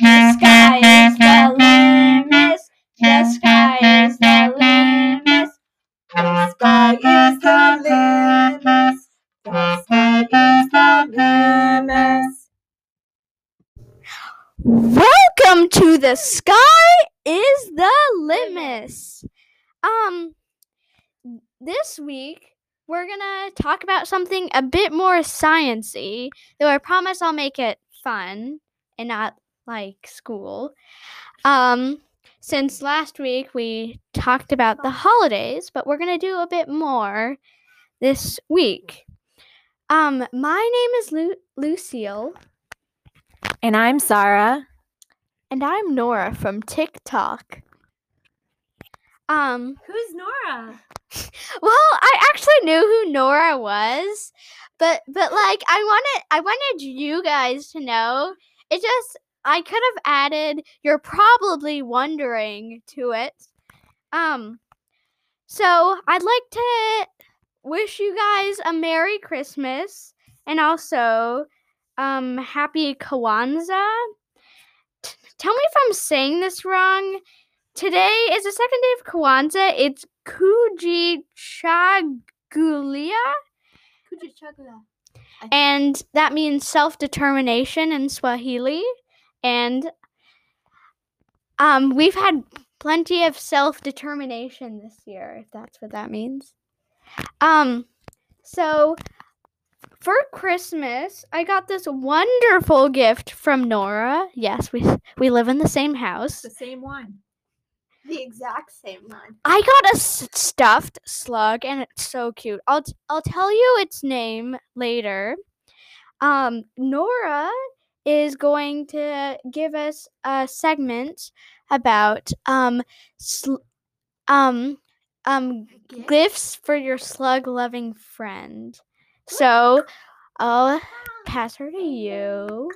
The sky is the limit. The sky is the limit. The sky is the limit. The sky is the limit. Welcome to the sky is the limit. Um, this week we're gonna talk about something a bit more sciency. Though I promise I'll make it fun and not like school. Um, since last week we talked about the holidays, but we're gonna do a bit more this week. Um, my name is Lu- Lucille. And I'm Sarah. And I'm Nora from Tic Talk. Um, Who's Nora? well, I actually knew who Nora was, but but like I wanted I wanted you guys to know. It just I could have added you're probably wondering to it. Um so I'd like to wish you guys a Merry Christmas and also um happy Kwanzaa. T- tell me if I'm saying this wrong. Today is the second day of Kwanzaa. It's Kujichagulia, and that means self determination in Swahili. And um, we've had plenty of self determination this year, if that's what that means. Um, so for Christmas, I got this wonderful gift from Nora. Yes, we we live in the same house. The same one. The exact same one. I got a s- stuffed slug and it's so cute. I'll t- I'll tell you its name later. Um Nora is going to give us a segment about um sl- um um gifts for your slug loving friend. So, I'll pass her to you.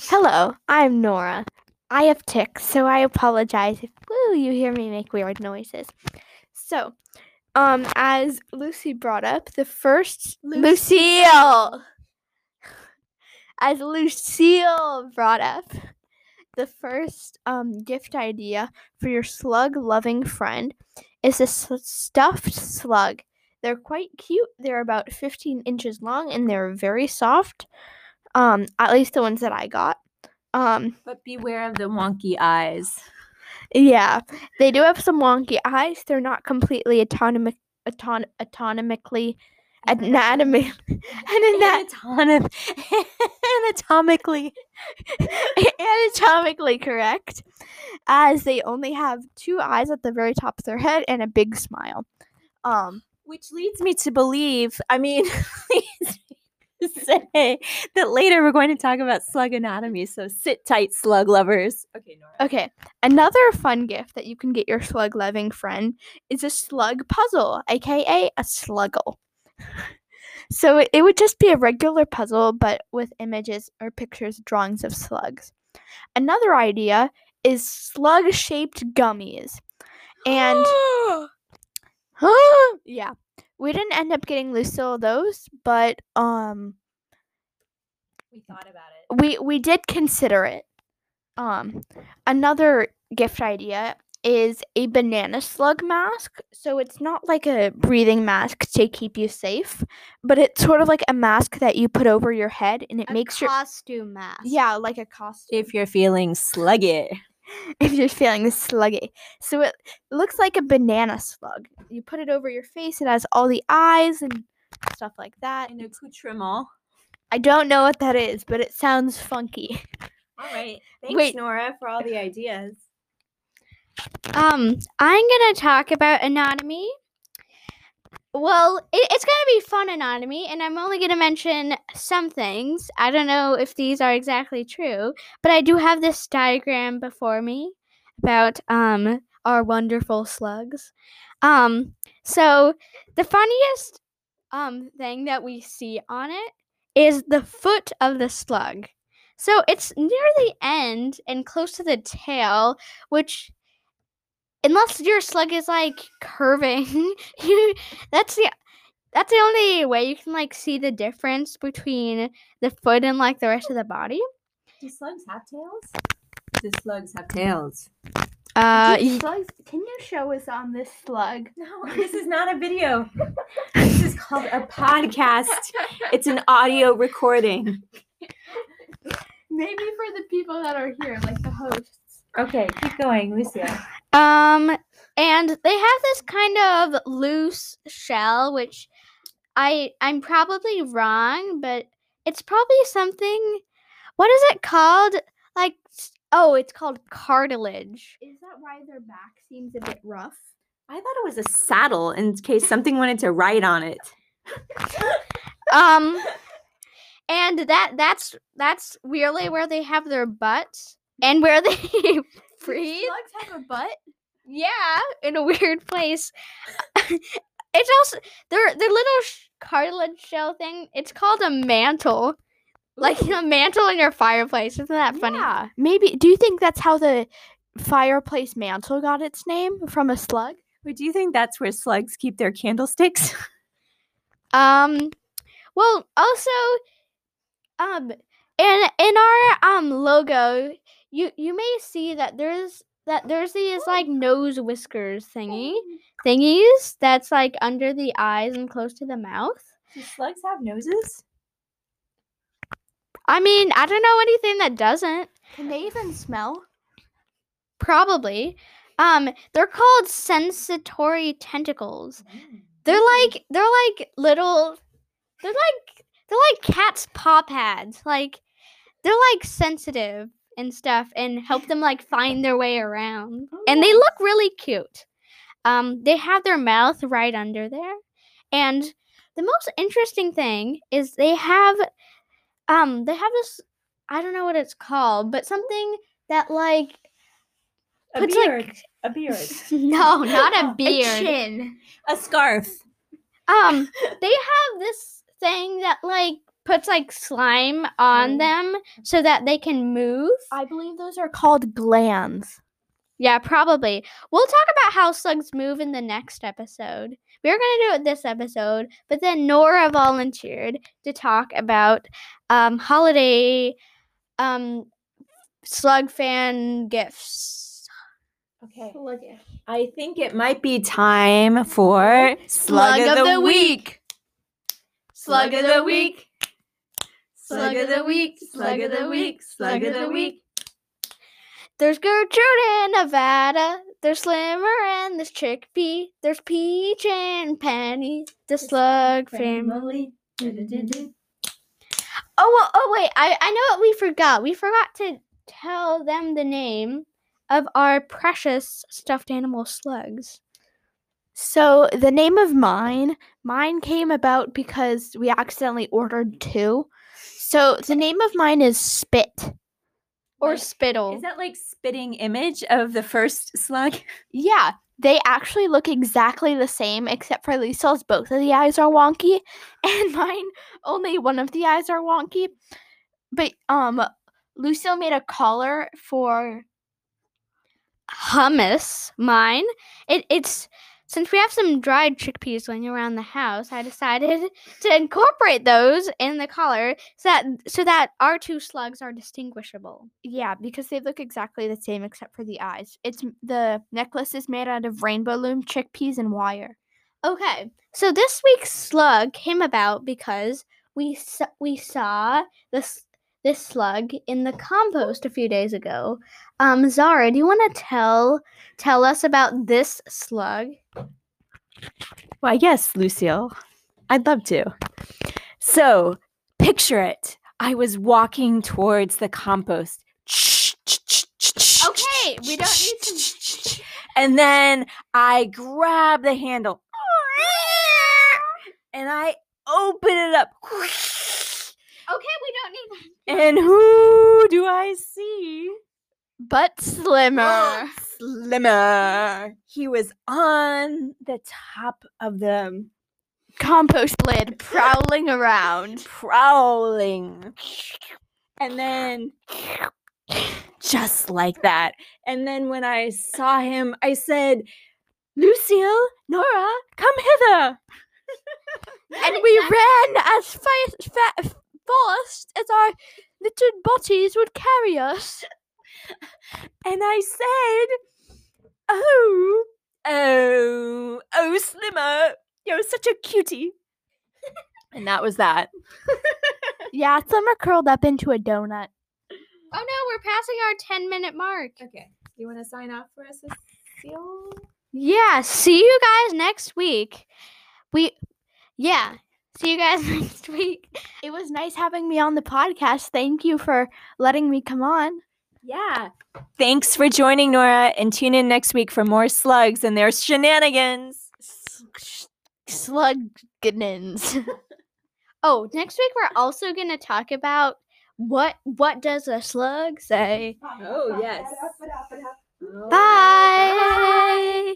Hello, I'm Nora. I have tics, so I apologize if woo you hear me make weird noises. So, um, as Lucy brought up, the first Lucille, as Lucille brought up, the first um gift idea for your slug loving friend is a stuffed slug. They're quite cute. They're about 15 inches long and they're very soft. Um, at least the ones that I got. Um, But beware of the wonky eyes. yeah, they do have some wonky eyes. They're not completely autonomic, auton, autonomically, anatomy, and anat- anatomically. anatomically correct, as they only have two eyes at the very top of their head and a big smile. Um, Which leads me to believe, I mean, say that later we're going to talk about slug anatomy. So sit tight, slug lovers. Okay, Nora. okay, another fun gift that you can get your slug loving friend is a slug puzzle, aka a sluggle. So it, would just be a regular puzzle, but with images or pictures, drawings of slugs. Another idea is slug shaped gummies. And yeah, we didn't end up getting Lucille those, but um we thought about it. we we did consider it. Um another gift idea is a banana slug mask. So it's not like a breathing mask to keep you safe, but it's sort of like a mask that you put over your head and it A makes your costume mask. yeah, like a costume. If you're feeling sluggy. if you're feeling sluggy. So it looks like a banana slug. You put it over your face, it has all the eyes and stuff like that. An accoutrement. I don't know what that is, but it sounds funky. All right. Thanks, Wait. Nora, for all the ideas. Um, I'm gonna talk about anatomy. Well, it, it's gonna be fun anatomy, and I'm only gonna mention some things. I don't know if these are exactly true, but I do have this diagram before me about um our wonderful slugs. Um, so the funniest um thing that we see on it is the foot of the slug. So it's near the end and close to the tail, which unless your slug is like curving, you that's the that's the only way you can like see the difference between the foot and like the rest of the body. Do slugs have tails? Do slugs have tails? Uh, slugs, can you show us on this slug? No, this is not a video. this is called a podcast. It's an audio recording. Maybe for the people that are here, like the hosts. Okay, keep going, Lucia. Um, and they have this kind of loose shell, which I I'm probably wrong, but it's probably something. What is it called? Like, oh, it's called cartilage. Is that why their back seems a bit rough? I thought it was a saddle in case something wanted to ride on it. Um, and that that's that's really where they have their butts and where they breathe. Slugs have a butt? Yeah, in a weird place. it's also their their little sh- cartilage shell thing. It's called a mantle, like a mantle in your fireplace. Isn't that funny? Yeah. Maybe. Do you think that's how the fireplace mantle got its name from a slug? But do you think that's where slugs keep their candlesticks? Um, well, also, um, in in our um logo, you you may see that there's that there's these like nose whiskers thingy thingies that's like under the eyes and close to the mouth. Do slugs have noses? I mean, I don't know anything that doesn't. Can they even smell? Probably. Um, they're called sensatory tentacles. They're like they're like little they're like they're like cat's paw pads. Like they're like sensitive and stuff and help them like find their way around. And they look really cute. Um, they have their mouth right under there. And the most interesting thing is they have um they have this I don't know what it's called, but something that like A puts, like- beard. a beard. no, not a A beard. chin. A scarf. Um, they have this thing that like puts like slime on Oh. them so that they can move. I believe those are called glands. Yeah, probably. We'll talk about how slugs move in the next episode. We were gonna do it this episode, but then Nora volunteered to talk about um holiday um slug fan gifts. Okay. I think it might be time for Slug of the week. Slug of the week. Slug of the week, slug of the week, slug of the week. There's Gertrude in Nevada. There's Slimmer and there's Chickpea. There's Peach and Penny, the slug family. Oh, well, oh wait, I, I know what we forgot. We forgot to tell them the name of our precious stuffed animal slugs. So the name of mine, mine came about because we accidentally ordered two. So the name of mine is Spit. Or Like, spittle. Is that like spitting image of the first slug? Yeah, they actually look exactly the same, except for Lisa's both of the eyes are wonky, and mine only one of the eyes are wonky. But um, Lucille made a collar for hummus mine it, it's since we have some dried chickpeas laying around the house i decided to incorporate those in the collar so that so that our two slugs are distinguishable yeah because they look exactly the same except for the eyes. It's the necklace is made out of rainbow loom chickpeas and wire. okay so this week's slug came about because we s- we saw this this slug in the compost a few days ago um Sarah do you want to tell tell us about this slug Why, yes, Lucille. I'd love to. So, picture it. I was walking towards the compost. Okay, we don't need to. And then I grab the handle. And I open it up. okay we And who do I see? But slimmer. Slimmer. He was on the top of the Compost lid prowling around. prowling. And then just like that. And then when I saw him, I said, Lucille, Nora, come hither. And we ran as fast, fa- fast as our little bodies would carry us. And I said, Oh, oh, oh, Slimmer, you're such a cutie. and that was that. Yeah, Slimmer curled up into a donut. Oh no, we're passing our 10 minute mark. Okay. You want to sign off for us, Cecile? Yeah, see you guys next week. We, yeah, see you guys next week. It was nice having me on the podcast. Thank you for letting me come on. Yeah. Thanks for joining, Nora, and tune in next week for more slugs and their shenanigans. Slugginins. Oh, next week we're also going to talk about what what does a slug say? Oh, yes. Bye.